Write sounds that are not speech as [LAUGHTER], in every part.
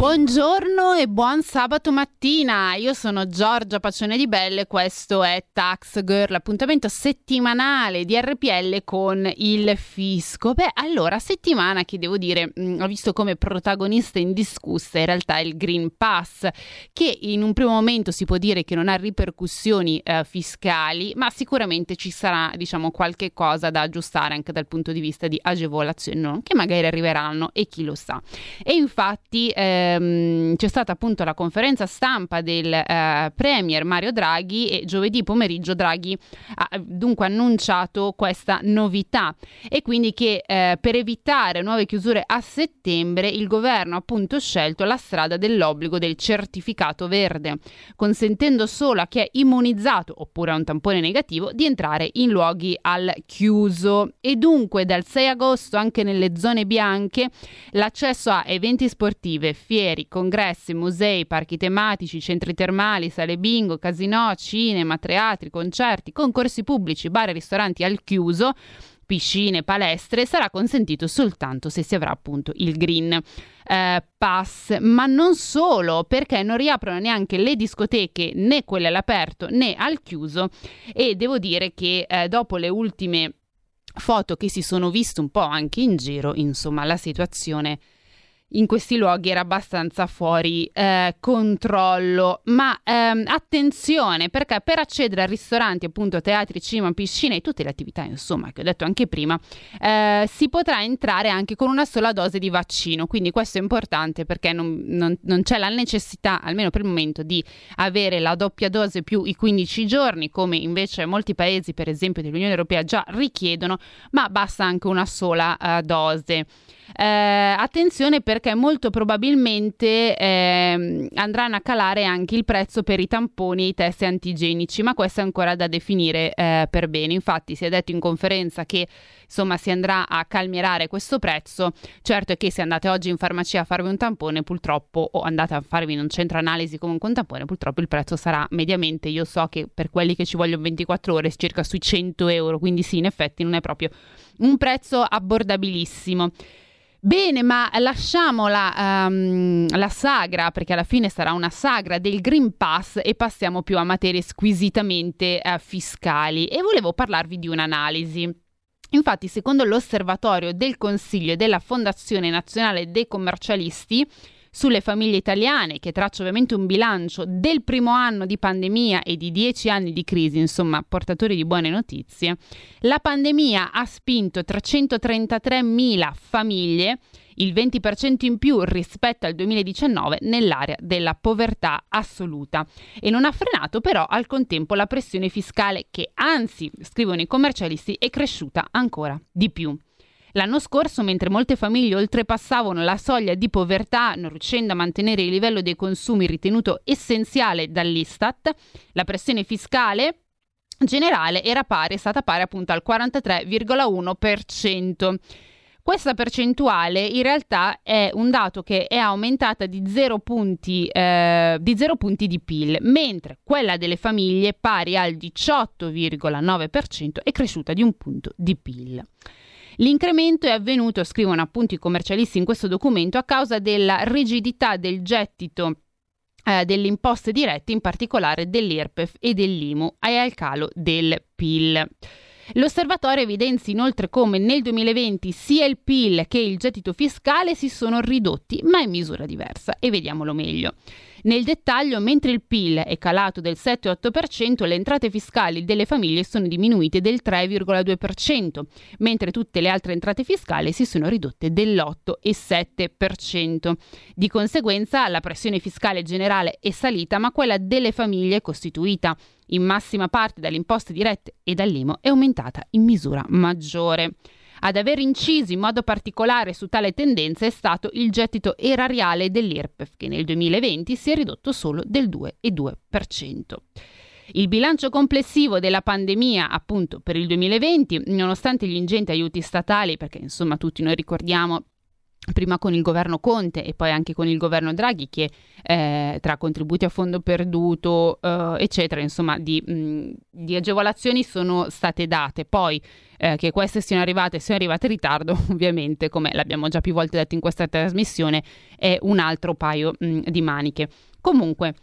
Buongiorno e buon sabato mattina, io sono Giorgia Pacione di Belle, questo è Tax Girl, appuntamento settimanale di RPL con il fisco. Beh, allora, settimana che devo dire, mh, mm, ho visto come protagonista indiscussa in realtà il Green Pass, che in un primo momento si può dire che non ha ripercussioni eh, fiscali, ma sicuramente ci sarà, diciamo, qualche cosa da aggiustare anche dal punto di vista di agevolazioni, no? che magari arriveranno e chi lo sa. E infatti... Eh, ehm, c'è stata appunto la conferenza stampa del eh, Premier Mario Draghi e giovedì pomeriggio Draghi ha dunque annunciato questa novità. E quindi che eh, per evitare nuove chiusure a settembre il governo ha appunto scelto la strada dell'obbligo del certificato verde, consentendo solo a chi è immunizzato oppure ha un tampone negativo di entrare in luoghi al chiuso. E dunque dal 6 agosto anche nelle zone bianche l'accesso a eventi sportive, fiere, congressi, musei, parchi tematici, centri termali, sale bingo, casinò, cinema, teatri, concerti, concorsi pubblici, bar e ristoranti al chiuso piscine, palestre, sarà consentito soltanto se si avrà appunto il green eh, pass, ma non solo, perché non riaprono neanche le discoteche né quelle all'aperto né al chiuso. E devo dire che eh, dopo le ultime foto che si sono viste un po' anche in giro, insomma, la situazione in questi luoghi era abbastanza fuori eh, controllo. Ma ehm, attenzione, perché per accedere a ristoranti, appunto teatri, cinema, piscine e tutte le attività, insomma, che ho detto anche prima, eh, si potrà entrare anche con una sola dose di vaccino. Quindi questo è importante perché non, non, non c'è la necessità, almeno per il momento, di avere la doppia dose più i 15 giorni, come invece molti paesi, per esempio dell'Unione Europea, già richiedono, ma basta anche una sola uh, dose. Eh, attenzione perché molto probabilmente eh, andranno a calare anche il prezzo per i tamponi e i test antigenici, ma questo è ancora da definire eh, per bene. Infatti si è detto in conferenza che insomma si andrà a calmierare questo prezzo. Certo è che se andate oggi in farmacia a farvi un tampone, purtroppo, o andate a farvi in un centro analisi comunque un tampone, purtroppo il prezzo sarà mediamente, io so che per quelli che ci vogliono 24 ore, circa sui 100 euro, quindi sì, in effetti non è proprio un prezzo abbordabilissimo. Bene, ma lasciamo la, um, la, sagra, perché alla fine sarà una sagra del Green Pass e passiamo più a materie squisitamente uh, fiscali. E volevo parlarvi di un'analisi. Infatti, secondo l'osservatorio del Consiglio e della Fondazione Nazionale dei Commercialisti, sulle famiglie italiane, che traccia ovviamente un bilancio del primo anno di pandemia e di dieci anni di crisi, insomma, portatori di buone notizie, la pandemia ha spinto 333.000 famiglie il 20% in più rispetto al 2019 nell'area della povertà assoluta e non ha frenato però al contempo la pressione fiscale che anzi, scrivono i commercialisti, è cresciuta ancora di più. L'anno scorso, mentre molte famiglie oltrepassavano la soglia di povertà, non riuscendo a mantenere il livello dei consumi ritenuto essenziale dall'Istat, la pressione fiscale generale era pari, è stata pari appunto al 43,1%. Questa percentuale in realtà è un dato che è aumentata di 0 punti, eh, di, 0 punti di PIL, mentre quella delle famiglie pari al 18,9% è cresciuta di un punto di PIL. L'incremento è avvenuto, scrivono appunto i commercialisti in questo documento, a causa della rigidità del gettito eh, delle imposte dirette, in particolare dell'IRPEF e dell'IMU, e al calo del PIL. L'osservatorio evidenzia inoltre come nel 2020 sia il PIL che il gettito fiscale si sono ridotti, ma in misura diversa, e vediamolo meglio. Nel dettaglio, mentre il PIL è calato del 7,8%, le entrate fiscali delle famiglie sono diminuite del 3,2%, mentre tutte le altre entrate fiscali si sono ridotte dell'8,7%. Di conseguenza la pressione fiscale generale è salita, ma quella delle famiglie, costituita in massima parte dalle imposte dirette e dall'IMO, è aumentata in misura maggiore. Ad aver inciso in modo particolare su tale tendenza è stato il gettito erariale dell'IRPEF, che nel 2020 si è ridotto solo del 2,2%. Il bilancio complessivo della pandemia, appunto, per il 2020, nonostante gli ingenti aiuti statali, perché insomma tutti noi ricordiamo prima con il governo Conte e poi anche con il governo Draghi che eh, tra contributi a fondo perduto eh, eccetera insomma di, mh, di, agevolazioni sono state date poi eh, che queste siano arrivate siano arrivate in ritardo [LAUGHS] ovviamente come l'abbiamo già più volte detto in questa trasmissione è un altro paio mh, di maniche comunque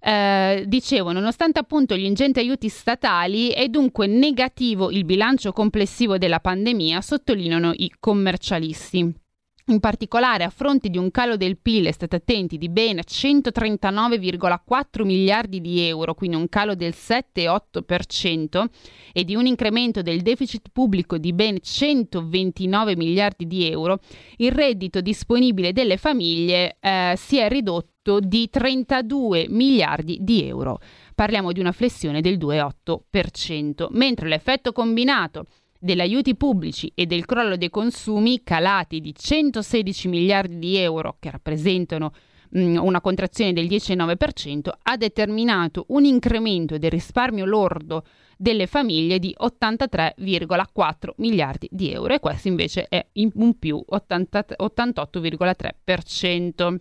eh, dicevo, nonostante appunto gli ingenti aiuti statali, è dunque negativo il bilancio complessivo della pandemia, sottolineano i commercialisti. In particolare, a fronte di un calo del PIL, state attenti, di ben 139,4 miliardi di euro, quindi un calo del 7,8%, e di un incremento del deficit pubblico di ben 129 miliardi di euro, il reddito disponibile delle famiglie eh, si è ridotto di 32 miliardi di euro. Parliamo di una flessione del 2,8%, mentre l'effetto combinato degli aiuti pubblici e del crollo dei consumi calati di 116 miliardi di euro, che rappresentano mh, una contrazione del 10,9%, ha determinato un incremento del risparmio lordo delle famiglie di 83,4 miliardi di euro e questo invece è un più 80, 88,3%.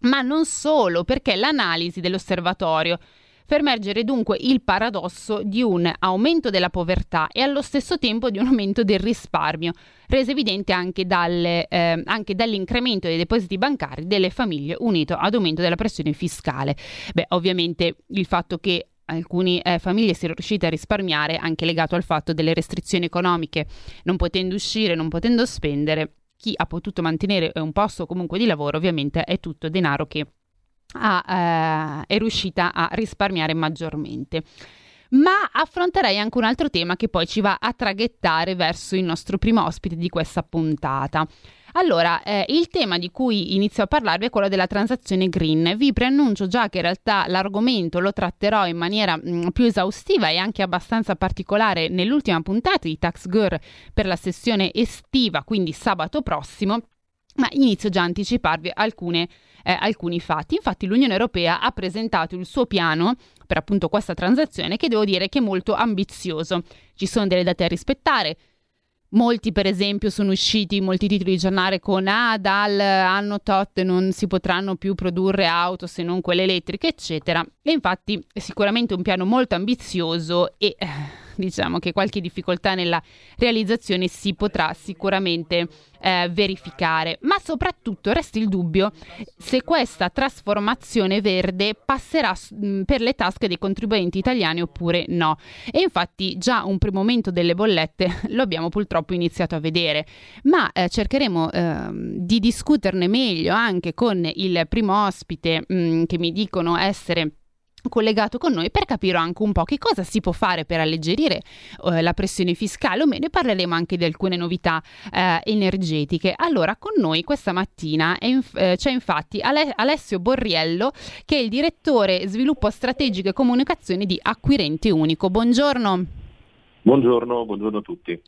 Ma non solo, perché l'analisi dell'osservatorio fa emergere dunque il paradosso di un aumento della povertà e allo stesso tempo di un aumento del risparmio, reso evidente anche, dalle, eh, anche dall'incremento dei depositi bancari delle famiglie unito ad aumento della pressione fiscale. Beh, ovviamente il fatto che alcune eh, famiglie siano riuscite a risparmiare anche legato al fatto delle restrizioni economiche, non potendo uscire, non potendo spendere, chi ha potuto mantenere un posto comunque di lavoro ovviamente è tutto denaro che ha, eh, è riuscita a risparmiare maggiormente. Ma affronterei anche un altro tema che poi ci va a traghettare verso il nostro primo ospite di questa puntata. Allora, eh, il tema di cui inizio a parlarvi è quello della transazione green. Vi preannuncio già che in realtà l'argomento lo tratterò in maniera mh, mm, più esaustiva e anche abbastanza particolare nell'ultima puntata di Tax Girl per la sessione estiva, quindi sabato prossimo. Ma inizio già a anticiparvi alcune eh, alcuni fatti. Infatti l'Unione Europea ha presentato il suo piano per appunto questa transazione che devo dire che è molto ambizioso. Ci sono delle date a rispettare. Molti, per esempio, sono usciti molti titoli di giornale con ah, dal anno tot non si potranno più produrre auto se non quelle elettriche, eccetera. E infatti è sicuramente un piano molto ambizioso e eh, diciamo che qualche difficoltà nella realizzazione si potrà sicuramente eh, verificare, ma soprattutto resta il dubbio se questa trasformazione verde passerà mh, per le tasche dei contribuenti italiani oppure no. E infatti già un primo momento delle bollette [LAUGHS] lo abbiamo purtroppo iniziato a vedere, ma eh, cercheremo eh, di discuterne meglio anche con il primo ospite mh, che mi dicono essere collegato con noi per capire anche un po' che cosa si può fare per alleggerire eh, la pressione fiscale o meno parleremo anche di alcune novità eh, energetiche. Allora, con noi questa mattina inf- eh, c'è infatti Ale- Alessio Borriello che è il direttore sviluppo strategico e comunicazione di Acquirente Unico. Buongiorno. Buongiorno, buongiorno a tutti.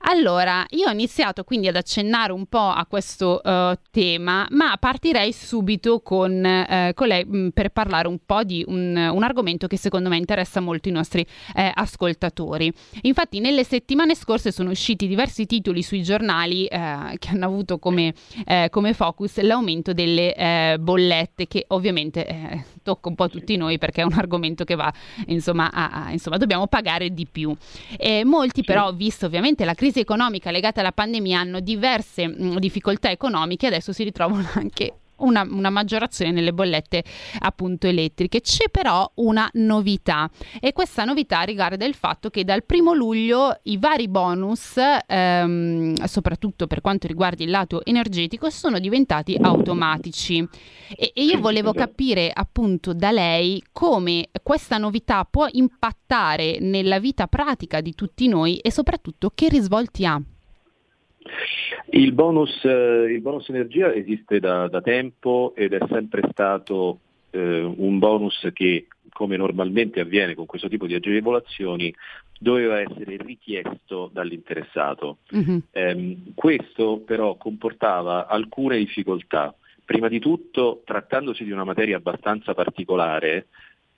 Allora, io ho iniziato quindi ad accennare un po' a questo uh, tema, ma partirei subito con, uh, con lei mh, mm, per parlare un po' di un, un, argomento che secondo me interessa molto i nostri eh, ascoltatori. Infatti, nelle settimane scorse sono usciti diversi titoli sui giornali eh, che hanno avuto come, eh, come, focus l'aumento delle eh, bollette, che ovviamente tocca un po' tutti noi perché è un argomento che va, insomma, a, a, insomma dobbiamo pagare di più. molti però, visto ovviamente la crisi crisi economica legata alla pandemia hanno diverse mh, difficoltà economiche, adesso si ritrovano anche una, una, maggiorazione nelle bollette appunto elettriche. C'è però una novità e questa novità riguarda il fatto che dal primo luglio i vari bonus, ehm, soprattutto per quanto riguarda il lato energetico, sono diventati automatici. E, e io volevo capire appunto da lei come questa novità può impattare nella vita pratica di tutti noi e soprattutto che risvolti ha. Il bonus, eh, il bonus, energia esiste da, da, tempo ed è sempre stato eh, un bonus che, come normalmente avviene con questo tipo di agevolazioni, doveva essere richiesto dall'interessato. Mm-hmm. Eh, questo però comportava alcune difficoltà. Prima di tutto, trattandosi di una materia abbastanza particolare,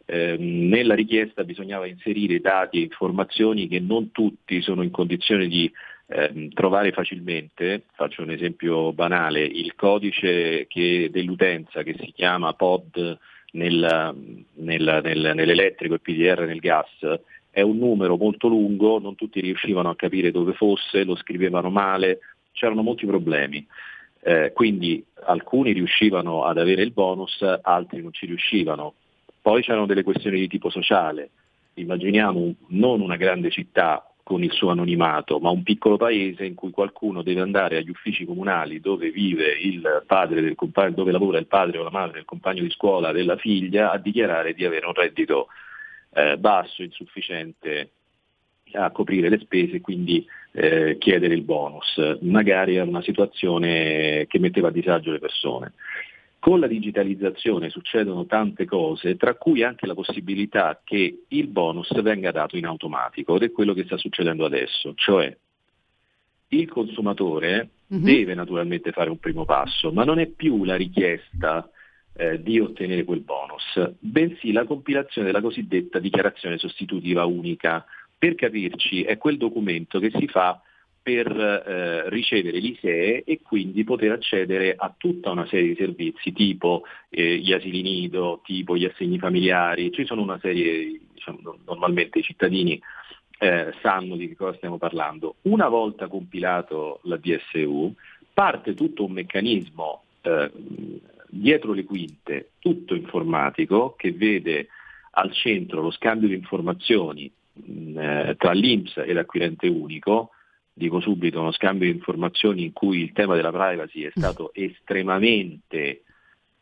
ehm, nella richiesta bisognava inserire dati e informazioni che non tutti sono in condizione di eh, trovare facilmente, faccio un esempio banale, il codice che, dell'utenza che si chiama POD nel, nel, nel, nell'elettrico e PDR nel gas è un numero molto lungo, non tutti riuscivano a capire dove fosse, lo scrivevano male, c'erano molti problemi. Eh, quindi alcuni riuscivano ad avere il bonus, altri non ci riuscivano. Poi c'erano delle questioni di tipo sociale. Immaginiamo non una grande città con il suo anonimato, ma un piccolo paese in cui qualcuno deve andare agli uffici comunali dove vive il padre del compagno, dove lavora il padre o la madre del compagno di scuola della figlia a dichiarare di avere un reddito eh, basso, insufficiente a coprire le spese e quindi eh, chiedere il bonus. Magari era una situazione che metteva a disagio le persone. Con la digitalizzazione succedono tante cose, tra cui anche la possibilità che il bonus venga dato in automatico ed è quello che sta succedendo adesso, cioè il consumatore mm-hmm. deve naturalmente fare un primo passo, ma non è più la richiesta eh, di ottenere quel bonus, bensì la compilazione della cosiddetta dichiarazione sostitutiva unica. Per capirci, è quel documento che si fa per eh, ricevere l'ISEE e quindi poter accedere a tutta una serie di servizi tipo eh, gli asili nido, tipo gli assegni familiari, ci sono una serie, diciamo, normalmente i cittadini eh, sanno di che cosa stiamo parlando. Una volta compilato la DSU parte tutto un meccanismo eh, dietro le quinte, tutto informatico, che vede al centro lo scambio di informazioni mh, eh, tra l'Inps e l'acquirente unico, dico subito uno scambio di informazioni in cui il tema della privacy è stato [LAUGHS] estremamente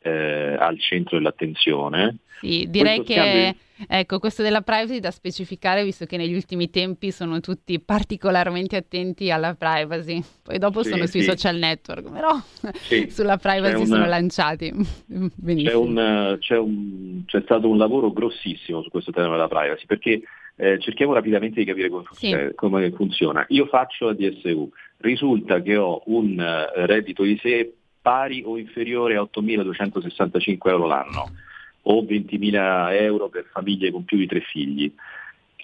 eh, al centro dell'attenzione. Sì, direi questo che di... ecco, questo della privacy da specificare visto che negli ultimi tempi sono tutti particolarmente attenti alla privacy. Poi dopo sì, sono sui sì. social network, però sì. [LAUGHS] sulla privacy una... sono lanciati. [LAUGHS] Benissimo. C'è, un, c'è, un, c'è stato un lavoro grossissimo su questo tema della privacy perché eh, cerchiamo rapidamente di capire come, sì. come, funziona. Io faccio la DSU, risulta che ho un uh, reddito di sé pari o inferiore a 8.265 euro l'anno o 20.000 euro per famiglie con più di tre figli.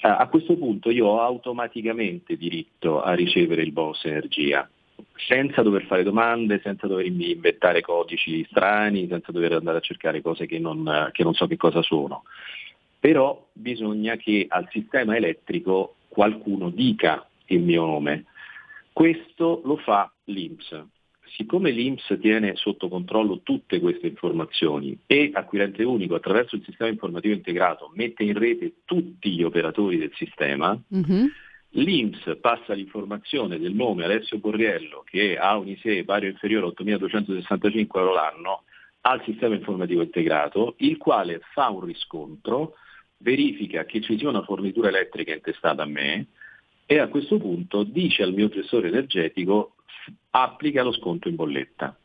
A questo punto io ho automaticamente diritto a ricevere il bonus energia, senza dover fare domande, senza dover inventare codici strani, senza dover andare a cercare cose che non, che non so che cosa sono. Però bisogna che al sistema elettrico qualcuno dica il mio nome. Questo lo fa l'INPS siccome l'INPS tiene sotto controllo tutte queste informazioni e Acquirente Unico attraverso il sistema informativo integrato mette in rete tutti gli operatori del sistema, mm-hmm. l'INPS passa l'informazione del nome Alessio Borriello che ha un ISE pari o inferiore a 8.265 euro l'anno al sistema informativo integrato, il quale fa un riscontro, verifica che ci sia una fornitura elettrica intestata a me e a questo punto dice al mio gestore energetico applica lo sconto in bolletta.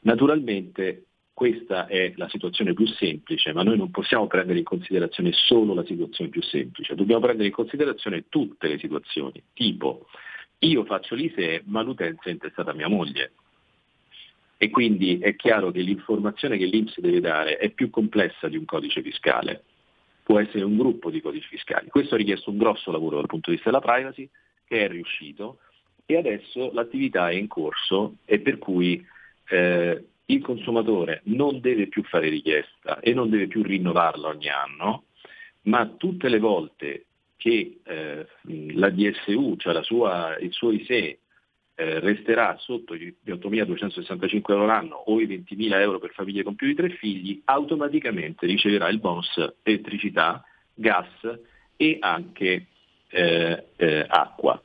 Naturalmente questa è la situazione più semplice, ma noi non possiamo prendere in considerazione solo la situazione più semplice, dobbiamo prendere in considerazione tutte le situazioni, tipo io faccio l'ISEE ma l'utenza è intestata a mia moglie. E quindi è chiaro che l'informazione che l'Inps deve dare è più complessa di un codice fiscale, può essere un gruppo di codici fiscali. Questo ha richiesto un grosso lavoro dal punto di vista della privacy, che è riuscito, e adesso l'attività è in corso e per cui eh, il consumatore non deve più fare richiesta e non deve più rinnovarla ogni anno, ma tutte le volte che eh, la DSU, cioè la sua, il suo ISE, eh, resterà sotto gli 8.265 euro l'anno o i 20.000 euro per famiglie con più di tre figli, automaticamente riceverà il bonus elettricità, gas e anche eh, eh, acqua.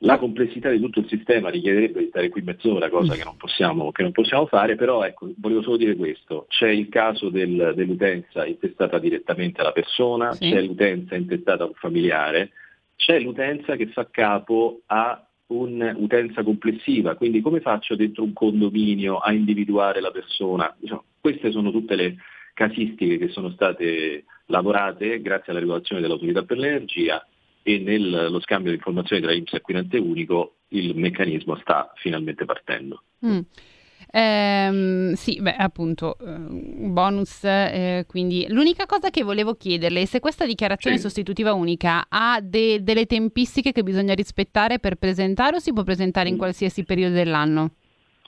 La complessità di tutto il sistema richiederebbe di stare qui mezz'ora, cosa che non possiamo, che non possiamo fare, però ecco, volevo solo dire questo, c'è il caso del, dell'utenza intestata direttamente alla persona, sì. c'è l'utenza intestata a un familiare, c'è l'utenza che fa capo a un'utenza complessiva, quindi come faccio dentro un condominio a individuare la persona? Diciamo, queste sono tutte le casistiche che sono state lavorate grazie alla regolazione dell'autorità per l'energia e nello scambio di informazioni tra IMSS e acquirente unico il meccanismo sta finalmente partendo. Mm. Ehm, sì, beh, appunto, eh, bonus, eh, quindi l'unica cosa che volevo chiederle è se questa dichiarazione sì. sostitutiva unica ha de- delle tempistiche che bisogna rispettare per presentare o si può presentare in mm. qualsiasi periodo dell'anno?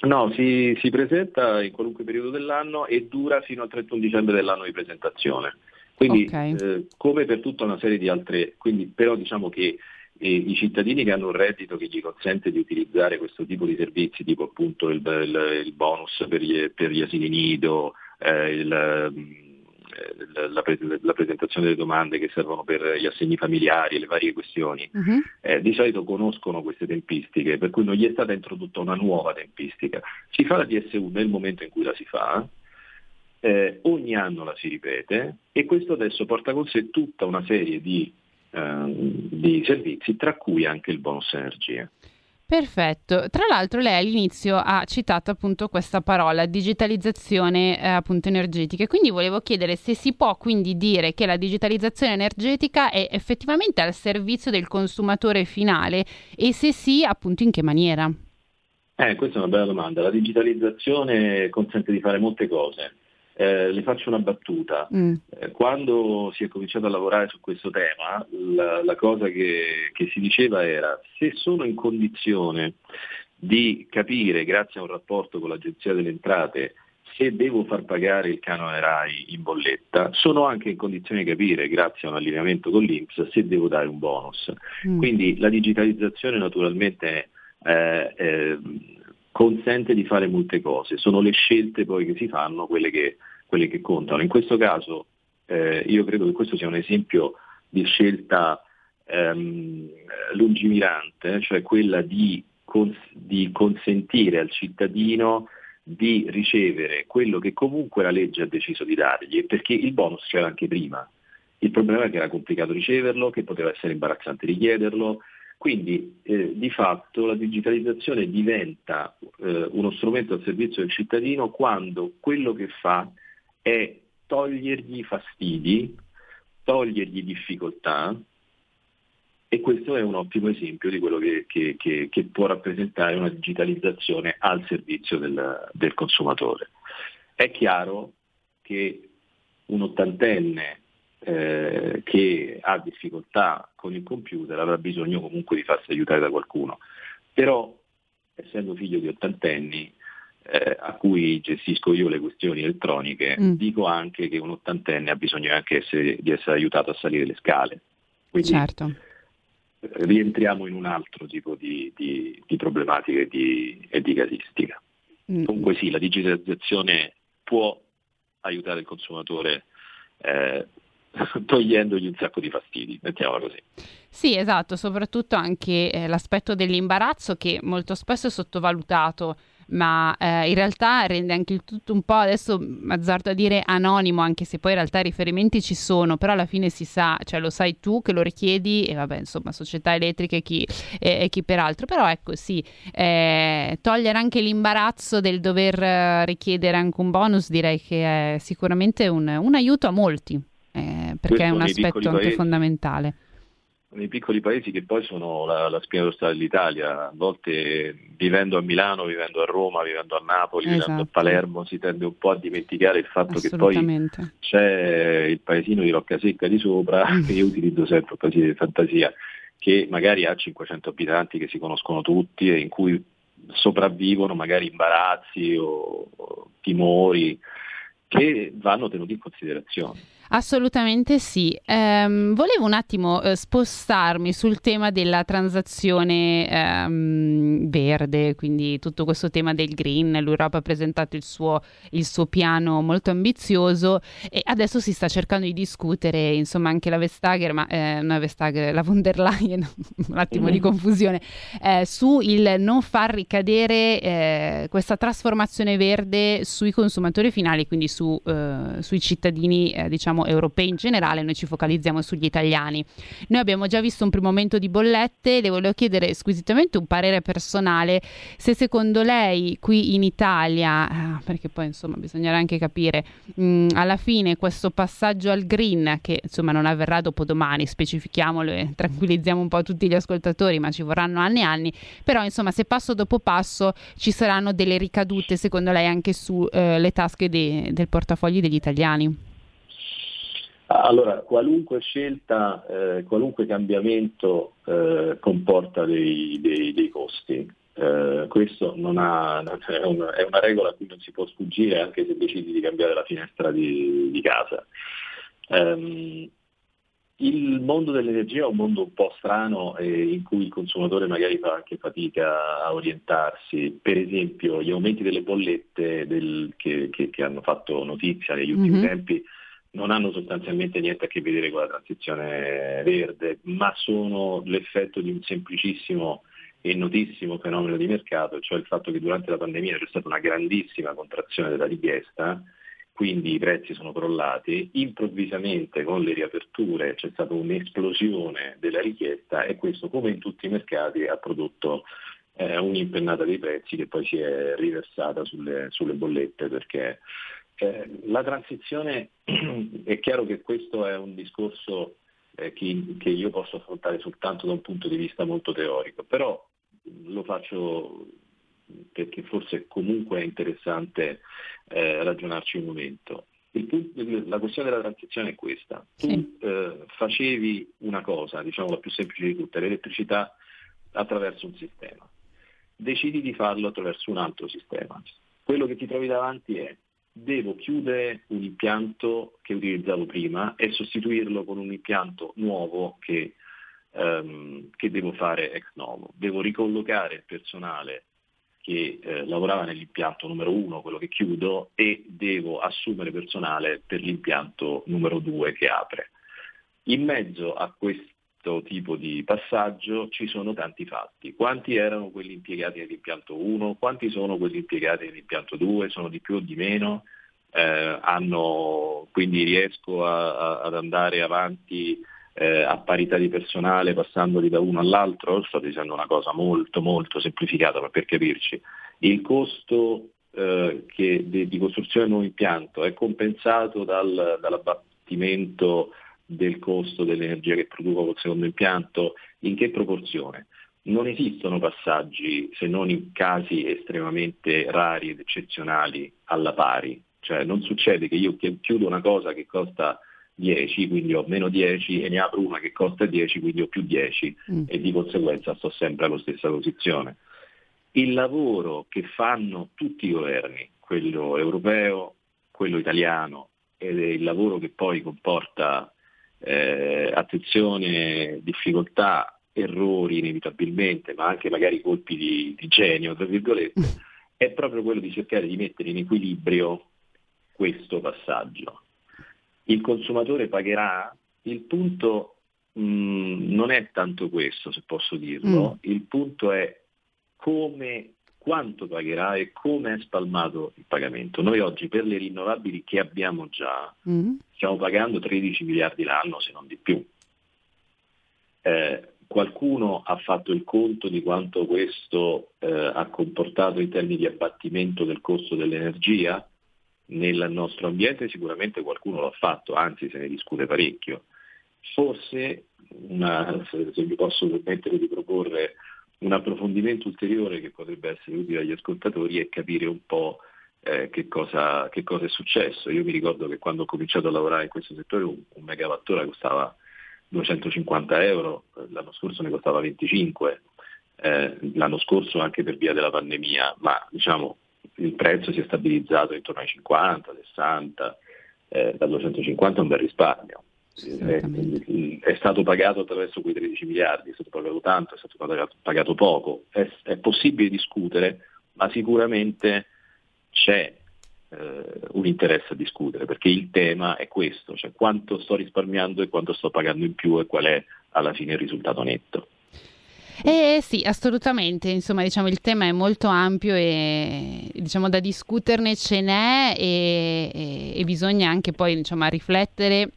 No, si, si presenta in qualunque periodo dell'anno e dura fino al 31 dicembre dell'anno di presentazione. Quindi, okay. eh, come per tutta una serie di altre, quindi, però diciamo che e i cittadini che hanno un reddito che gli consente di utilizzare questo tipo di servizi, tipo appunto il, il, il bonus per gli, per gli, asili nido, eh, il, la, la, la, presentazione delle domande che servono per gli assegni familiari, le varie questioni, uh-huh. eh, di solito conoscono queste tempistiche, per cui non gli è stata introdotta una nuova tempistica. Si fa la DSU nel momento in cui la si fa, eh, ogni anno la si ripete e questo adesso porta con sé tutta una serie di Ehm, di servizi, tra cui anche il bonus energia. Perfetto. Tra l'altro lei all'inizio ha citato appunto questa parola, digitalizzazione eh, appunto energetica. Quindi volevo chiedere se si può quindi dire che la digitalizzazione energetica è effettivamente al servizio del consumatore finale e se sì, appunto in che maniera? Eh, questa è una bella domanda. La digitalizzazione consente di fare molte cose. Eh, le faccio una battuta. Mm. Eh, quando si è cominciato a lavorare su questo tema, la, la cosa che, che, si diceva era se sono in condizione di capire, grazie a un rapporto con l'Agenzia delle Entrate, se devo far pagare il canone RAI in bolletta, sono anche in condizione di capire, grazie a un allineamento con l'Inps, se devo dare un bonus. Mm. Quindi la digitalizzazione naturalmente eh, eh, consente di fare molte cose, sono le scelte poi che si fanno quelle che, quelle che contano. In questo caso eh, io credo che questo sia un esempio di scelta ehm, lungimirante, cioè quella di, cons- di consentire al cittadino di ricevere quello che comunque la legge ha deciso di dargli, perché il bonus c'era anche prima. Il problema è che era complicato riceverlo, che poteva essere imbarazzante richiederlo, quindi eh, di fatto la digitalizzazione diventa eh, uno strumento al servizio del cittadino quando quello che fa è togliergli fastidi, togliergli difficoltà e questo è un ottimo esempio di quello che, che, che, che può rappresentare una digitalizzazione al servizio del, del consumatore. È chiaro che un ottantenne eh, che ha difficoltà con il computer avrà bisogno comunque di farsi aiutare da qualcuno. Però, essendo figlio di ottantenni, eh, a cui gestisco io le questioni elettroniche, mm. dico anche che un ottantenne ha bisogno anche essere, di essere aiutato a salire le scale. Quindi certo. rientriamo in un altro tipo di, di, di problematica e di, e di casistica. Mm. Comunque sì, la digitalizzazione può aiutare il consumatore eh, [LAUGHS] togliendogli un sacco di fastidi, mettiamola così. Sì, esatto, soprattutto anche eh, l'aspetto dell'imbarazzo che molto spesso è sottovalutato ma eh, in realtà rende anche il tutto un po' adesso azzardo a dire anonimo, anche se poi in realtà i riferimenti ci sono, però alla fine si sa, cioè lo sai tu che lo richiedi e vabbè, insomma, società elettriche chi, e, e chi peraltro, però ecco sì, eh, togliere anche l'imbarazzo del dover richiedere anche un bonus direi che è sicuramente un, un aiuto a molti eh, perché è un aspetto anche paesi, fondamentale. Nei piccoli paesi che poi sono la, la spina dorsale dell'Italia, a volte vivendo a Milano, vivendo a Roma, vivendo a Napoli, esatto. vivendo a esatto. Palermo, si tende un po' a dimenticare il fatto che poi c'è il paesino di Roccasecca di sopra, mm. [LAUGHS] che io utilizzo sempre, il paesino di fantasia, che magari ha 500 abitanti che si conoscono tutti e in cui sopravvivono magari imbarazzi o, o timori che vanno tenuti in considerazione. Assolutamente sì. Um, volevo un attimo uh, spostarmi sul tema della transazione um, verde, quindi tutto questo tema del green. L'Europa ha presentato il suo, il suo, piano molto ambizioso e adesso si sta cercando di discutere, insomma, anche la Vestager, ma eh, non Vestager, la von der Leyen, [LAUGHS] un attimo mm-hmm. di confusione, eh, su il non far ricadere eh, questa trasformazione verde sui consumatori finali, quindi su, eh, sui cittadini, eh, diciamo diciamo europei in generale, noi ci focalizziamo sugli italiani. Noi abbiamo già visto un primo aumento di bollette, le volevo chiedere squisitamente un parere personale se secondo lei qui in Italia, ah, perché poi insomma bisognerà anche capire, mh, mm, alla fine questo passaggio al green che insomma non avverrà dopo domani, specifichiamolo e tranquillizziamo un po' tutti gli ascoltatori, ma ci vorranno anni e anni, però insomma se passo dopo passo ci saranno delle ricadute secondo lei anche sulle eh, tasche de- del portafogli degli italiani? Allora, qualunque scelta, eh, qualunque cambiamento eh, comporta dei, dei, dei costi. Eh, questo non ha, è, una, è, una, regola a cui non si può sfuggire anche se decidi di cambiare la finestra di, di casa. Um, il mondo dell'energia è un mondo un po' strano eh, in cui il consumatore magari fa anche fatica a orientarsi. Per esempio gli aumenti delle bollette del, che, che, che, hanno fatto notizia negli ultimi mm-hmm. tempi non hanno sostanzialmente niente a che vedere con la transizione verde, ma sono l'effetto di un semplicissimo e notissimo fenomeno di mercato, cioè il fatto che durante la pandemia c'è stata una grandissima contrazione della richiesta, quindi i prezzi sono crollati, improvvisamente con le riaperture c'è stata un'esplosione della richiesta e questo come in tutti i mercati ha prodotto eh, un'impennata dei prezzi che poi si è riversata sulle, sulle bollette perché eh, la transizione [CLEARS THROAT] è chiaro che questo è un discorso eh, che, che, io posso affrontare soltanto da un punto di vista molto teorico, però lo faccio perché forse comunque è interessante eh, ragionarci un momento. Punto, la questione della transizione è questa. Tu. Eh, facevi una cosa, diciamo la più semplice di tutte, l'elettricità attraverso un sistema. Decidi di farlo attraverso un altro sistema. Quello che ti trovi davanti è devo chiudere un impianto che utilizzavo prima e sostituirlo con un impianto nuovo che, um, che devo fare ex novo. Devo ricollocare il personale che eh, lavorava nell'impianto numero uno, quello che chiudo, e devo assumere personale per l'impianto numero due che apre. In mezzo a questo tipo di passaggio ci sono tanti fatti. Quanti erano quelli impiegati nell'impianto 1? Quanti sono quelli impiegati nell'impianto 2? Sono di più o di meno? Eh, hanno, quindi riesco a, a, ad andare avanti eh, a parità di personale passandoli da uno all'altro? Sto dicendo una cosa molto molto semplificata, ma per capirci. Il costo eh, che, di, di, costruzione un nuovo impianto è compensato dal, dall'abbattimento del costo dell'energia che produco col secondo impianto, in che proporzione? Non esistono passaggi, se non in casi estremamente rari ed eccezionali, alla pari. Cioè non succede che io chiudo una cosa che costa 10, quindi ho meno 10 e ne apro una che costa 10, quindi ho più 10 mm. e di conseguenza sto sempre alla stessa posizione. Il lavoro che fanno tutti i governi, quello europeo, quello italiano, ed è il lavoro che poi comporta eh, attenzione, difficoltà, errori inevitabilmente, ma anche magari colpi di, di genio, tra virgolette, è proprio quello di cercare di mettere in equilibrio questo passaggio. Il consumatore pagherà? Il punto mh, mm, non è tanto questo, se posso dirlo, mm. il punto è come, quanto pagherà e come è spalmato il pagamento. Noi oggi per le rinnovabili che abbiamo già mm. stiamo pagando 13 miliardi l'anno, se non di più. Eh, qualcuno ha fatto il conto di quanto questo eh, ha comportato in termini di abbattimento del costo dell'energia? Nel nostro ambiente sicuramente qualcuno l'ha fatto, anzi se ne discute parecchio. Forse, una, se, se mi posso permettere di proporre un approfondimento ulteriore che potrebbe essere utile agli ascoltatori è capire un po' eh, che, cosa, che, cosa, è successo. Io mi ricordo che quando ho cominciato a lavorare in questo settore un, un megawattora costava 250 euro, l'anno scorso ne costava 25, eh, l'anno scorso anche per via della pandemia, ma diciamo il prezzo si è stabilizzato intorno ai 50, 60, eh, da 250 è un bel risparmio. È, è, stato pagato attraverso quei 13 miliardi, è stato pagato tanto, è stato pagato, pagato poco. È, è, possibile discutere, ma sicuramente c'è eh, un interesse a discutere, perché il tema è questo, cioè quanto sto risparmiando e quanto sto pagando in più e qual è alla fine il risultato netto. Eh sì, assolutamente, insomma diciamo il tema è molto ampio e diciamo da discuterne ce n'è e, e, e bisogna anche poi diciamo riflettere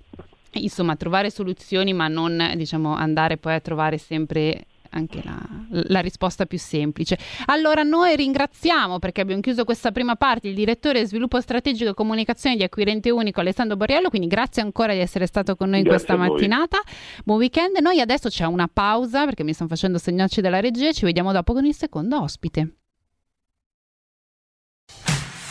insomma trovare soluzioni ma non diciamo andare poi a trovare sempre anche la, la, risposta più semplice. Allora noi ringraziamo perché abbiamo chiuso questa prima parte il direttore sviluppo strategico e comunicazione di Acquirente Unico Alessandro Borriello, quindi grazie ancora di essere stato con noi grazie questa mattinata. Buon weekend. Noi adesso c'è una pausa perché mi stanno facendo segnarci dalla regia, ci vediamo dopo con il secondo ospite.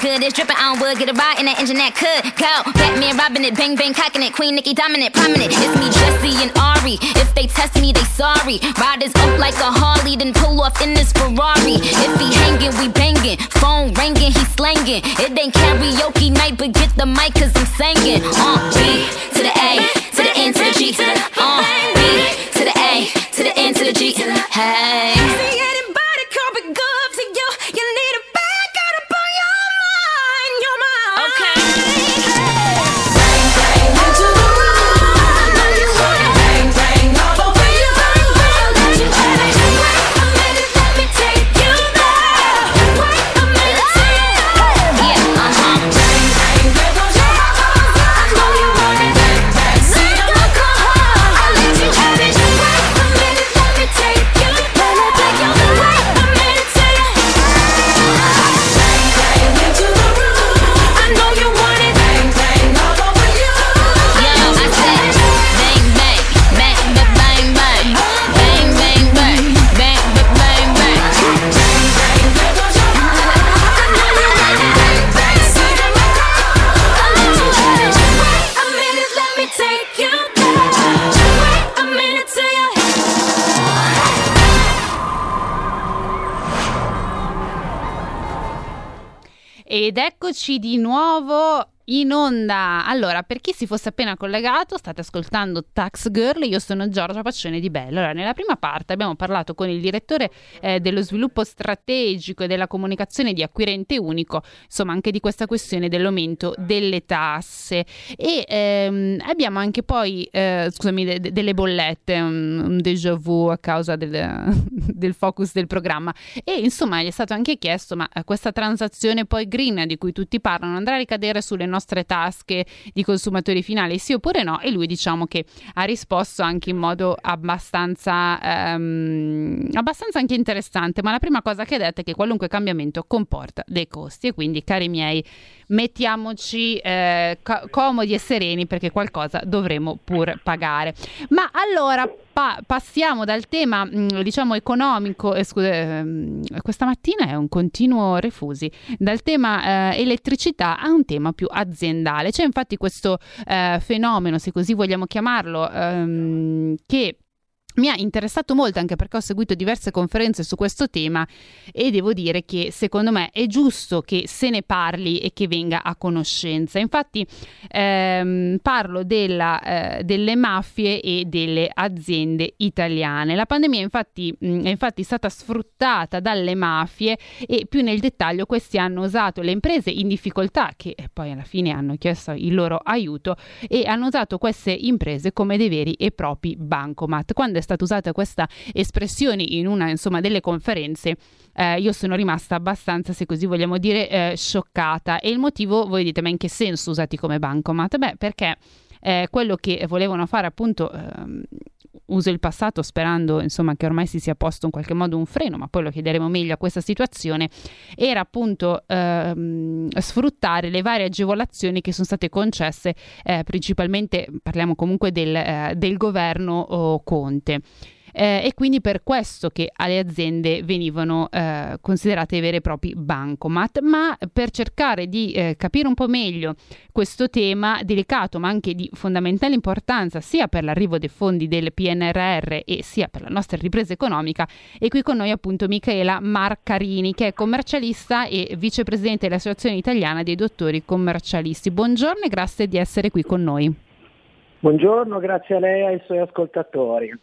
good, it's dripping. I don't would get a ride in that engine that could go. Batman robbing it, bang bang cocking it, Queen Nicki dominant, prominent. It's me, Jesse and Ari. If they test me, they sorry. Ride di in onda. Allora, per chi si fosse appena collegato, state ascoltando Tax Girl, io sono Giorgia Paccione di Bello. Allora, nella prima parte abbiamo parlato con il direttore eh, dello sviluppo strategico e della comunicazione di Acquirente Unico, insomma anche di questa questione dell'aumento delle tasse e ehm, abbiamo anche poi, eh, scusami, de- de- delle bollette, un, un déjà vu a causa del, [LAUGHS] del, focus del programma e insomma gli è stato anche chiesto ma eh, questa transazione poi green di cui tutti parlano andrà a ricadere sulle nostre nostre tasche di consumatori finali, sì oppure no? E lui diciamo che ha risposto anche in modo abbastanza, ehm, abbastanza anche interessante, ma la prima cosa che ha detto è che qualunque cambiamento comporta dei costi e quindi cari miei mettiamoci eh, co- comodi e sereni perché qualcosa dovremo pur pagare. Ma allora pa- passiamo dal tema mm, diciamo economico, eh, scusa, eh, questa mattina è un continuo refusi, dal tema eh, elettricità a un tema più aziendale. C'è infatti questo eh, fenomeno, se così vogliamo chiamarlo, ehm, che mi ha interessato molto anche perché ho seguito diverse conferenze su questo tema e devo dire che secondo me è giusto che se ne parli e che venga a conoscenza. Infatti ehm, parlo della, eh, delle mafie e delle aziende italiane. La pandemia infatti, mh, è infatti stata sfruttata dalle mafie e più nel dettaglio questi hanno usato le imprese in difficoltà che poi alla fine hanno chiesto il loro aiuto e hanno usato queste imprese come dei veri e propri bancomat. Quando è stata usata questa espressione in una insomma delle conferenze eh, io sono rimasta abbastanza se così vogliamo dire eh, scioccata e il motivo voi dite ma in che senso usati come bancomat? Beh perché eh, quello che volevano fare appunto ehm, uso il passato sperando insomma che ormai si sia posto in qualche modo un freno, ma poi lo chiederemo meglio a questa situazione, era appunto ehm, sfruttare le varie agevolazioni che sono state concesse eh, principalmente, parliamo comunque del, eh, del governo oh, Conte eh, e quindi per questo che alle aziende venivano eh, considerate veri e propri bancomat, ma per cercare di eh, capire un po' meglio questo tema delicato ma anche di fondamentale importanza sia per l'arrivo dei fondi del PNRR e sia per la nostra ripresa economica, è qui con noi appunto Michaela Marcarini che è commercialista e vicepresidente dell'Associazione Italiana dei Dottori Commercialisti. Buongiorno e grazie di essere qui con noi. Buongiorno, grazie a lei e ai suoi ascoltatori.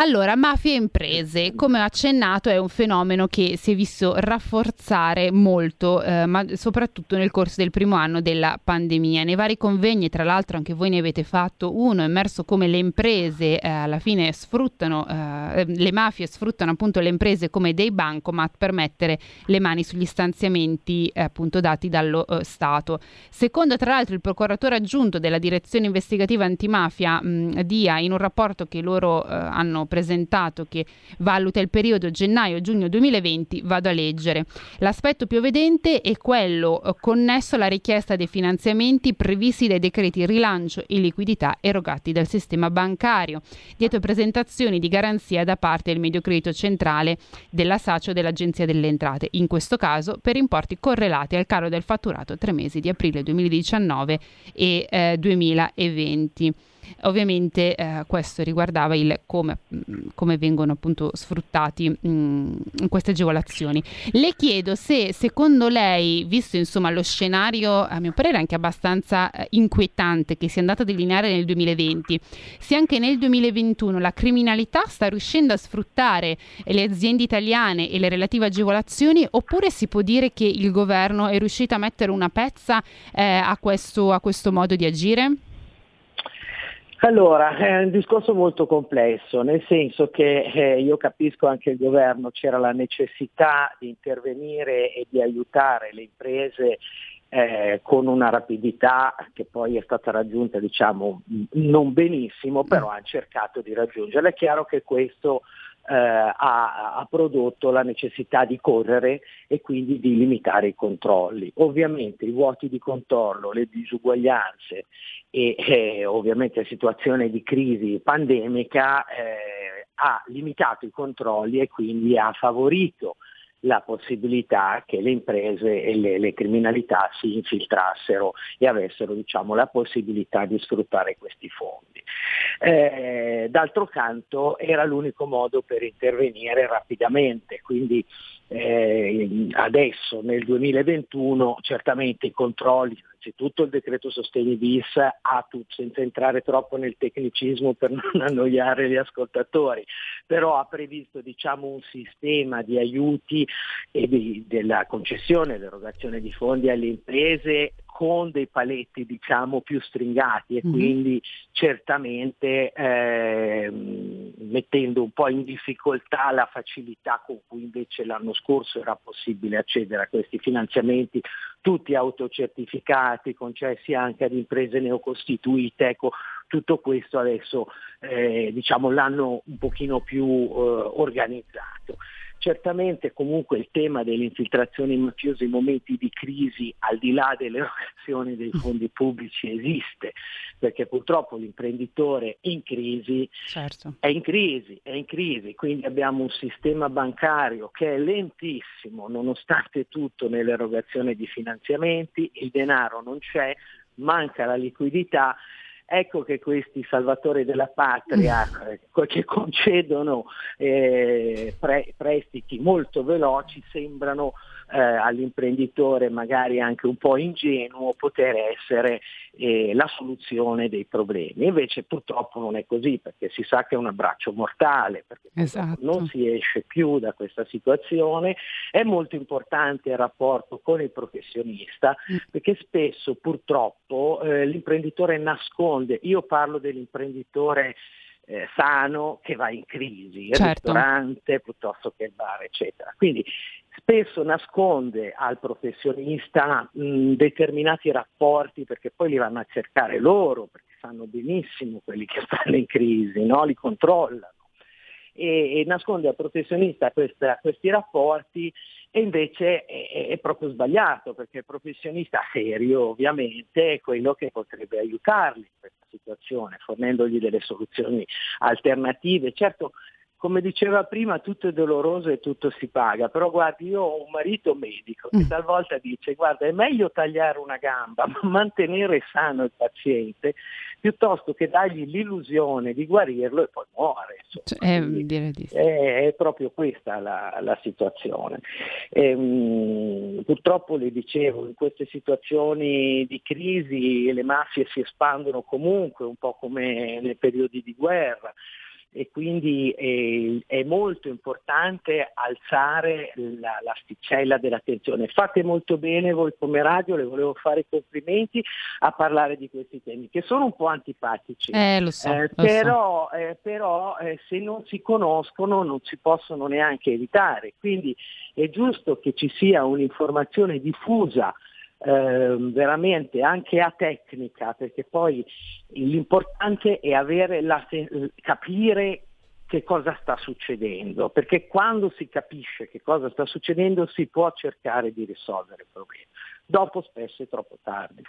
Allora, mafia e imprese, come ho accennato, è un fenomeno che si è visto rafforzare molto, eh, ma soprattutto nel corso del primo anno della pandemia. Nei vari convegni, tra l'altro anche voi ne avete fatto uno, emerso come le imprese eh, alla fine sfruttano, eh, le mafie sfruttano appunto le imprese come dei bancomat per mettere le mani sugli stanziamenti eh, appunto dati dallo eh, Stato. Secondo tra l'altro il procuratore aggiunto della direzione investigativa antimafia mh, DIA in un rapporto che loro eh, hanno presentato che valuta il periodo gennaio-giugno 2020, vado a leggere. L'aspetto più evidente è quello eh, connesso alla richiesta dei finanziamenti previsti dai decreti rilancio e liquidità erogati dal sistema bancario, dietro presentazioni di garanzia da parte del Mediocredito Centrale, della SACIO e dell'Agenzia delle Entrate, in questo caso per importi correlati al calo del fatturato tre mesi di aprile 2019 e eh, 2020. Ovviamente eh, questo riguardava il come, mm, come vengono appunto sfruttati mh, mm, queste agevolazioni. Le chiedo se secondo lei, visto insomma lo scenario a mio parere anche abbastanza eh, inquietante che si è andato a delineare nel 2020, se anche nel 2021 la criminalità sta riuscendo a sfruttare le aziende italiane e le relative agevolazioni oppure si può dire che il governo è riuscito a mettere una pezza eh, a, questo, a questo modo di agire? Allora, è un discorso molto complesso, nel senso che eh, io capisco anche il governo, c'era la necessità di intervenire e di aiutare le imprese eh, con una rapidità che poi è stata raggiunta diciamo non benissimo, però ha cercato di raggiungerla. È chiaro che questo eh, ha, ha, prodotto la necessità di correre e quindi di limitare i controlli. Ovviamente i vuoti di controllo, le disuguaglianze e eh, ovviamente la situazione di crisi pandemica eh, ha limitato i controlli e quindi ha favorito la possibilità che le imprese e le, le criminalità si infiltrassero e avessero diciamo, la possibilità di sfruttare questi fondi. Eh, d'altro canto era l'unico modo per intervenire rapidamente, quindi eh, adesso nel 2021 certamente i controlli, innanzitutto il decreto sostegni bis ha tutto, senza entrare troppo nel tecnicismo per [LAUGHS] non annoiare gli ascoltatori, però ha previsto diciamo, un sistema di aiuti e di, della concessione l'erogazione di fondi alle imprese con dei paletti diciamo più stringati e mm-hmm. quindi certamente eh, mettendo un po' in difficoltà la facilità con cui invece l'anno scorso era possibile accedere a questi finanziamenti tutti autocertificati, concessi anche ad imprese neocostituite, ecco, tutto questo adesso eh, diciamo, l'hanno un pochino più eh, organizzato. Certamente comunque il tema delle infiltrazioni mafiose in momenti di crisi, al di là dell'erogazione dei fondi pubblici, esiste, perché purtroppo l'imprenditore in crisi certo. è in crisi, è in crisi, quindi abbiamo un sistema bancario che è lentissimo nonostante tutto nell'erogazione di finanziamenti, il denaro non c'è, manca la liquidità Ecco che questi salvatori della patria mm. che concedono eh, pre- prestiti molto veloci sembrano eh, all'imprenditore magari anche un po' ingenuo poter essere eh, la soluzione dei problemi. Invece purtroppo non è così perché si sa che è un abbraccio mortale, perché esatto. non si esce più da questa situazione. È molto importante il rapporto con il professionista mm. perché spesso purtroppo eh, l'imprenditore nasconde, io parlo dell'imprenditore eh, sano che va in crisi, il certo. ristorante piuttosto che il bar, eccetera. Quindi spesso nasconde al professionista mh, determinati rapporti perché poi li vanno a cercare loro, perché sanno benissimo quelli che stanno in crisi, no? li controllano. E, e, nasconde al professionista questa, questi rapporti e invece è, è, proprio sbagliato perché il professionista serio ovviamente è quello che potrebbe aiutarli in questa situazione fornendogli delle soluzioni alternative. Certo come diceva prima, tutto è doloroso e tutto si paga, però guardi, io ho un marito medico che mm. talvolta dice, guarda, è meglio tagliare una gamba, [LAUGHS] ma mantenere sano il paziente, piuttosto che dargli l'illusione di guarirlo e poi muore. Cioè, è, sì. è, è, proprio questa la, la situazione. E, mh, purtroppo le dicevo, in queste situazioni di crisi le mafie si espandono comunque, un po' come nei periodi di guerra e quindi è, è molto importante alzare la, l'asticella dell'attenzione. Fate molto bene voi come radio, le volevo fare i complimenti a parlare di questi temi che sono un po' antipatici, eh, lo so, eh, però, so. eh, però eh, se non si conoscono non si possono neanche evitare, quindi è giusto che ci sia un'informazione diffusa eh, veramente anche a tecnica, perché poi l'importante è avere la, capire che cosa sta succedendo, perché quando si capisce che cosa sta succedendo si può cercare di risolvere il problema. Dopo spesso è troppo tardi.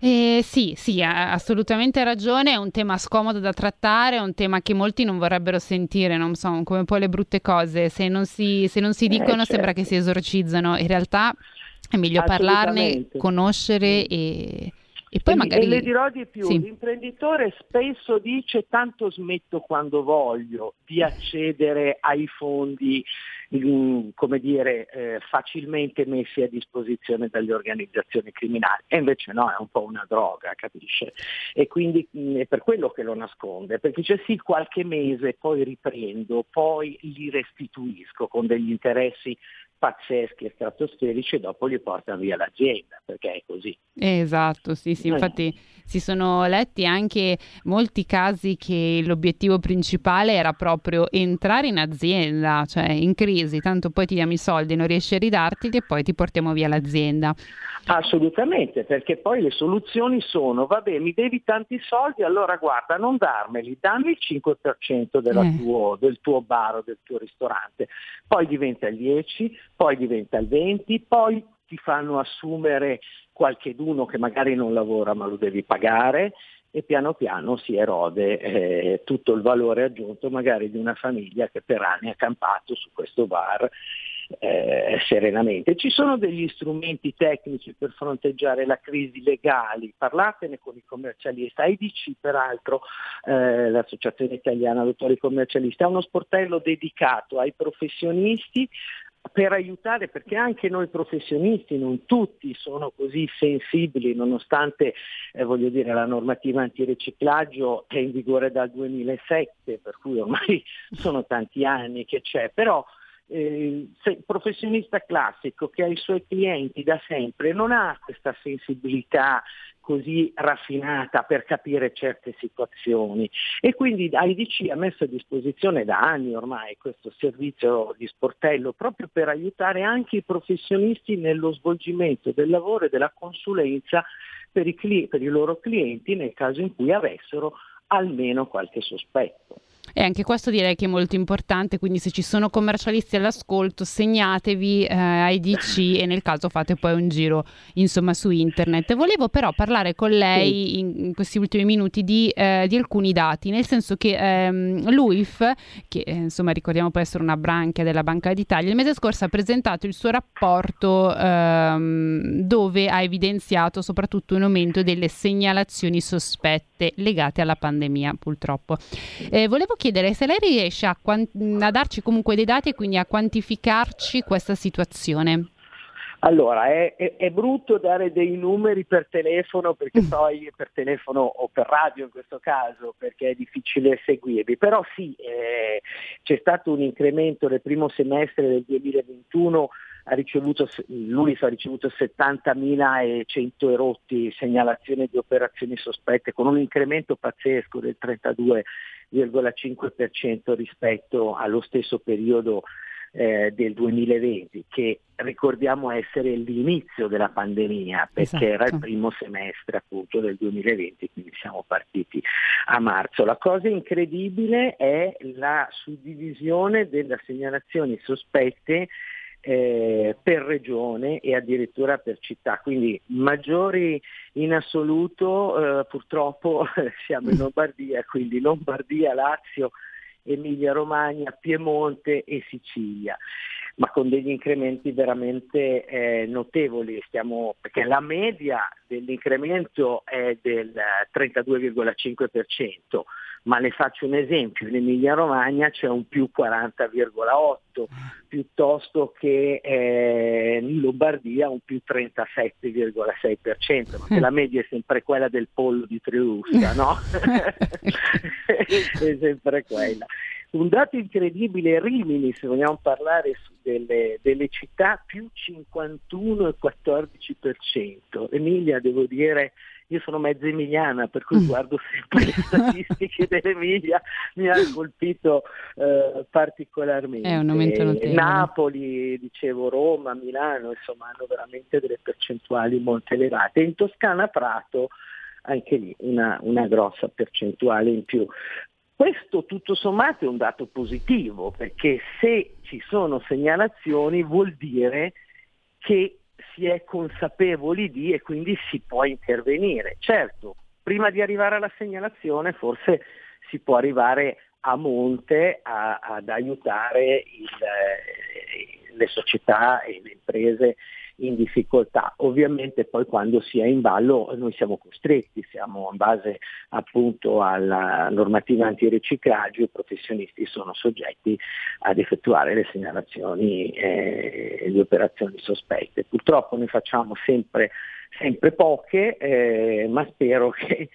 Eh, sì, sì, ha assolutamente ragione, è un tema scomodo da trattare, è un tema che molti non vorrebbero sentire, non so, come poi le brutte cose, se non si, se non si eh, dicono eh, certo. sembra che si esorcizzano, in realtà è meglio parlarne, conoscere e, e poi magari... E le dirò di più, sì. l'imprenditore spesso dice tanto smetto quando voglio di accedere ai fondi mm, come dire, eh, facilmente messi a disposizione dalle organizzazioni criminali. E invece no, è un po' una droga, capisce? E quindi mh, mm, è per quello che lo nasconde, perché dice sì, qualche mese, poi riprendo, poi li restituisco con degli interessi pazzeschi e stratosferici e dopo li portano via l'azienda, perché è così. Esatto, sì, sì, infatti si sono letti anche molti casi che l'obiettivo principale era proprio entrare in azienda, cioè in crisi, tanto poi ti diamo i soldi, non riesci a ridarti e poi ti portiamo via l'azienda. Assolutamente, perché poi le soluzioni sono, vabbè, mi devi tanti soldi, allora guarda, non darmeli, dammi il 5% eh. tuo, del tuo bar o del tuo ristorante, poi diventa il 10, poi diventa il 20, poi ti fanno assumere qualcheduno che magari non lavora ma lo devi pagare e piano piano si erode eh, tutto il valore aggiunto magari di una famiglia che per anni ha campato su questo bar eh, serenamente. Ci sono degli strumenti tecnici per fronteggiare la crisi legali, parlatene con i commercialisti. AIDC peraltro, eh, l'Associazione Italiana Dottori Commercialisti, ha uno sportello dedicato ai professionisti per aiutare, perché anche noi professionisti, non tutti sono così sensibili, nonostante eh, voglio dire, la normativa antiriciclaggio è in vigore dal 2007, per cui ormai [LAUGHS] sono tanti anni che c'è, però eh, professionista classico che ha i suoi clienti da sempre non ha questa sensibilità così raffinata per capire certe situazioni e quindi IDC ha messo a disposizione da anni ormai questo servizio di sportello proprio per aiutare anche i professionisti nello svolgimento del lavoro e della consulenza per i, cli- per i loro clienti nel caso in cui avessero almeno qualche sospetto. E anche questo direi che è molto importante, quindi se ci sono commercialisti all'ascolto segnatevi eh, IDC e nel caso fate poi un giro insomma su internet. Volevo però parlare con lei in, in questi ultimi minuti di, eh, di, alcuni dati, nel senso che ehm, l'UIF, che eh, insomma ricordiamo può essere una branchia della Banca d'Italia, il mese scorso ha presentato il suo rapporto ehm, dove ha evidenziato soprattutto un aumento delle segnalazioni sospette legate alla pandemia purtroppo. Eh, volevo chiedere se lei riesce a, a darci comunque dei dati e quindi a quantificarci questa situazione. Allora, è, è, è, brutto dare dei numeri per telefono, perché mm. poi per telefono o per radio in questo caso, perché è difficile seguirli, però sì, eh, c'è stato un incremento nel primo semestre del 2021, ha ricevuto, l'UNIF ha ricevuto 70.100 erotti segnalazioni di operazioni sospette, con un incremento pazzesco del 32 0,5% rispetto allo stesso periodo eh, del 2020, che ricordiamo essere l'inizio della pandemia, perché esatto. era il esatto. primo semestre appunto del 2020, quindi siamo partiti a marzo. La cosa incredibile è la suddivisione delle segnalazioni sospette eh, per regione e addirittura per città, quindi maggiori in assoluto eh, purtroppo [LAUGHS] siamo in Lombardia, quindi Lombardia, Lazio, Emilia Romagna, Piemonte e Sicilia ma con degli incrementi veramente eh, notevoli, Stiamo, perché la media dell'incremento è del 32,5%, ma le faccio un esempio, in Emilia Romagna c'è un più 40,8 piuttosto che eh, in Lombardia un più 37,6%, perché la media è sempre quella del pollo di Triusca, no? [LAUGHS] [LAUGHS] è sempre quella. Un dato incredibile, Rimini, se vogliamo parlare delle, delle città, più 51 e 14%. Emilia, devo dire, io sono mezza emiliana, per cui mm. guardo sempre le statistiche [LAUGHS] dell'Emilia, mi ha colpito eh, particolarmente. È un aumento notevole. Napoli, dicevo Roma, Milano, insomma, hanno veramente delle percentuali molto elevate. In Toscana Prato anche lì una, una grossa percentuale in più. Questo tutto sommato è un dato positivo perché se ci sono segnalazioni vuol dire che si è consapevoli di e quindi si può intervenire. Certo, prima di arrivare alla segnalazione forse si può arrivare a monte a, ad aiutare il, eh, le società e le imprese in difficoltà. Ovviamente poi quando si è in ballo noi siamo costretti, siamo in base appunto alla normativa antiriciclaggio, i professionisti sono soggetti ad effettuare le segnalazioni e eh, le operazioni sospette. Purtroppo ne facciamo sempre, sempre poche, eh, ma spero che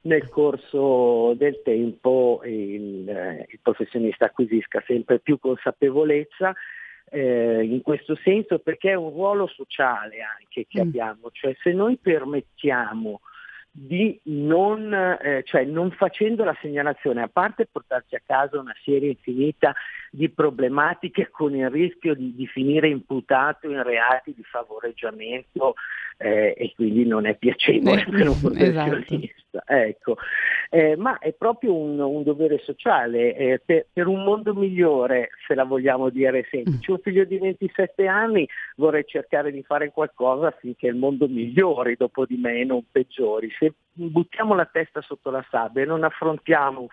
nel corso del tempo il, eh, il professionista acquisisca sempre più consapevolezza eh, in questo senso perché è un ruolo sociale anche che mm. abbiamo, cioè se noi permettiamo di non, eh, cioè non facendo la segnalazione, a parte portarci a casa una serie infinita di problematiche con il rischio di, di finire imputato in reati di favoreggiamento eh, e quindi non è piacevole per un professionista. Esatto. Ecco. Eh, ma è proprio un, un dovere sociale eh, per, per, un mondo migliore, se la vogliamo dire semplice. Un figlio di 27 anni vorrei cercare di fare qualcosa affinché il mondo migliori dopo di me e non peggiori. Se buttiamo la testa sotto la sabbia e non affrontiamo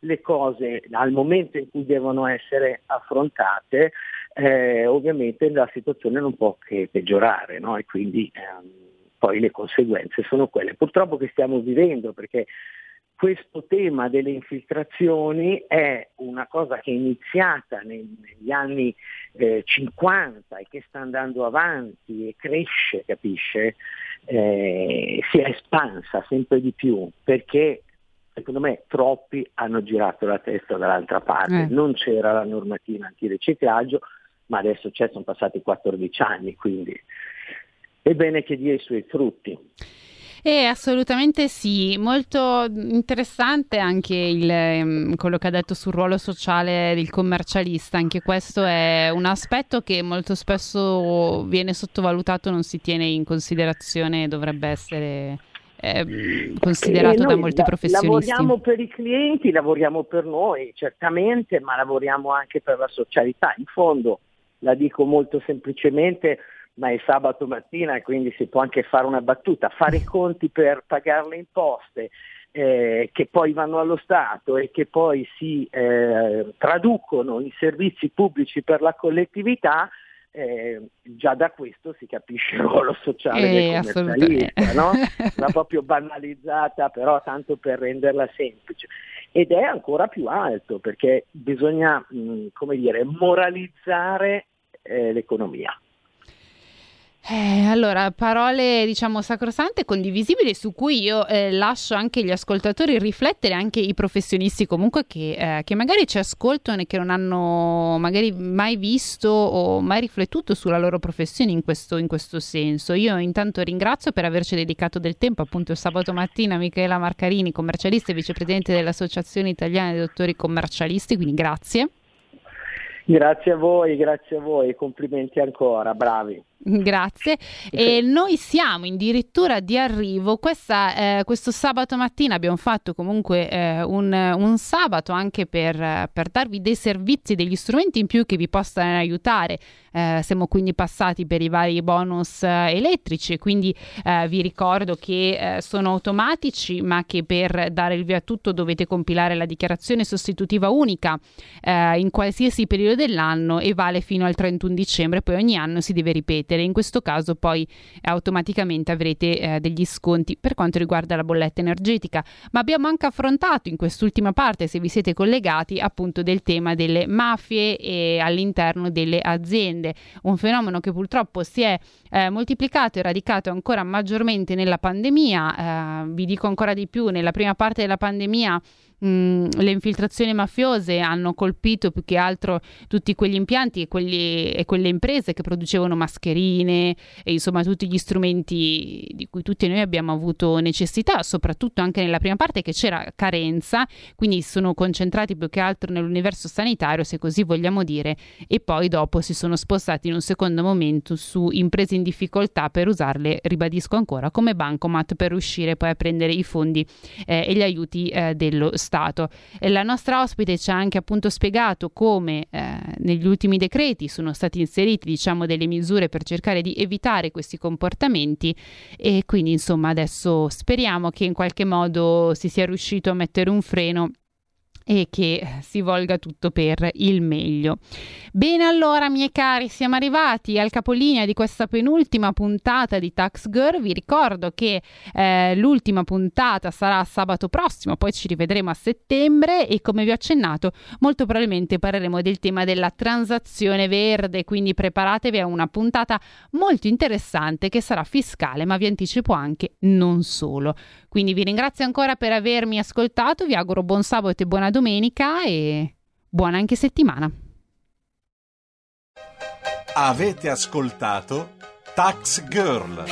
le cose al momento in cui devono essere affrontate, eh, ovviamente la situazione non può che peggiorare no? e quindi ehm, poi le conseguenze sono quelle purtroppo che stiamo vivendo perché questo tema delle infiltrazioni è una cosa che è iniziata negli anni eh, 50 e che sta andando avanti e cresce, capisce? Eh, si è espansa sempre di più perché secondo me troppi hanno girato la testa dall'altra parte. Eh. Non c'era la normativa antiriciclaggio, ma adesso c'è, sono passati 14 anni, quindi è bene che dia i suoi frutti. Eh, assolutamente sì, molto interessante anche il, ehm, quello che ha detto sul ruolo sociale del commercialista, anche questo è un aspetto che molto spesso viene sottovalutato, non si tiene in considerazione, dovrebbe essere eh, considerato da molti professionisti. Lavoriamo per i clienti, lavoriamo per noi, certamente, ma lavoriamo anche per la socialità. In fondo, la dico molto semplicemente, ma è sabato mattina e quindi si può anche fare una battuta, fare i conti per pagare le imposte eh, che poi vanno allo Stato e che poi si eh, traducono in servizi pubblici per la collettività, eh, già da questo si capisce il ruolo sociale eh, del commercialista, no? [LAUGHS] Una proprio banalizzata, però tanto per renderla semplice. Ed è ancora più alto perché bisogna, mh, come dire, moralizzare eh, l'economia. Eh, allora, parole diciamo sacrosante condivisibili su cui io eh, lascio anche gli ascoltatori riflettere, anche i professionisti comunque che, eh, che, magari ci ascoltano e che non hanno magari mai visto o mai riflettuto sulla loro professione in questo, in questo senso. Io intanto ringrazio per averci dedicato del tempo, appunto sabato mattina Michela Marcarini, commercialista e vicepresidente dell'Associazione Italiana dei Dottori Commercialisti, quindi grazie. Grazie a voi, grazie a voi, complimenti ancora, bravi. [LAUGHS] Grazie. E noi siamo addirittura di arrivo. Questa, eh, questo sabato mattina abbiamo fatto comunque eh, un, un, sabato anche per, per, darvi dei servizi, degli strumenti in più che vi possano aiutare. Eh, siamo quindi passati per i vari bonus eh, elettrici, quindi eh, vi ricordo che eh, sono automatici, ma che per dare il via a tutto dovete compilare la dichiarazione sostitutiva unica in qualsiasi periodo dell'anno e vale fino al 31 dicembre, poi ogni anno si deve ripetere mettere. In questo caso poi automaticamente avrete eh, degli sconti per quanto riguarda la bolletta energetica. Ma abbiamo anche affrontato in quest'ultima parte, se vi siete collegati, appunto del tema delle mafie e all'interno delle aziende, un fenomeno che purtroppo si è eh, moltiplicato e radicato ancora maggiormente nella pandemia. Eh, vi dico ancora di più, nella prima parte della pandemia mh, le infiltrazioni mafiose hanno colpito più che altro tutti quegli impianti e, quelli, e quelle imprese che producevano mascherine e insomma tutti gli strumenti di cui tutti noi abbiamo avuto necessità, soprattutto anche nella prima parte che c'era carenza, quindi sono concentrati più che altro nell'universo sanitario, se così vogliamo dire, e poi dopo si sono spostati in un secondo momento su imprese in difficoltà per usarle, ribadisco ancora, come bancomat per riuscire poi a prendere i fondi eh, e gli aiuti eh, dello. Stato. E la nostra ospite ci ha anche appunto spiegato come eh, negli ultimi decreti sono stati inseriti diciamo delle misure per cercare di evitare questi comportamenti e quindi insomma adesso speriamo che in qualche modo si sia riuscito a mettere un freno e che si volga tutto per il meglio. Bene, allora, miei cari, siamo arrivati al capolinea di questa penultima puntata di Tax Girl. Vi ricordo che eh, l'ultima puntata sarà sabato prossimo, poi ci rivedremo a settembre e come vi ho accennato, molto probabilmente parleremo del tema della transazione verde, quindi preparatevi a una puntata molto interessante che sarà fiscale, ma vi anticipo anche non solo. Quindi vi ringrazio ancora per avermi ascoltato, vi auguro buon sabato e buona domenica e buona anche settimana. Avete ascoltato Tax Girl.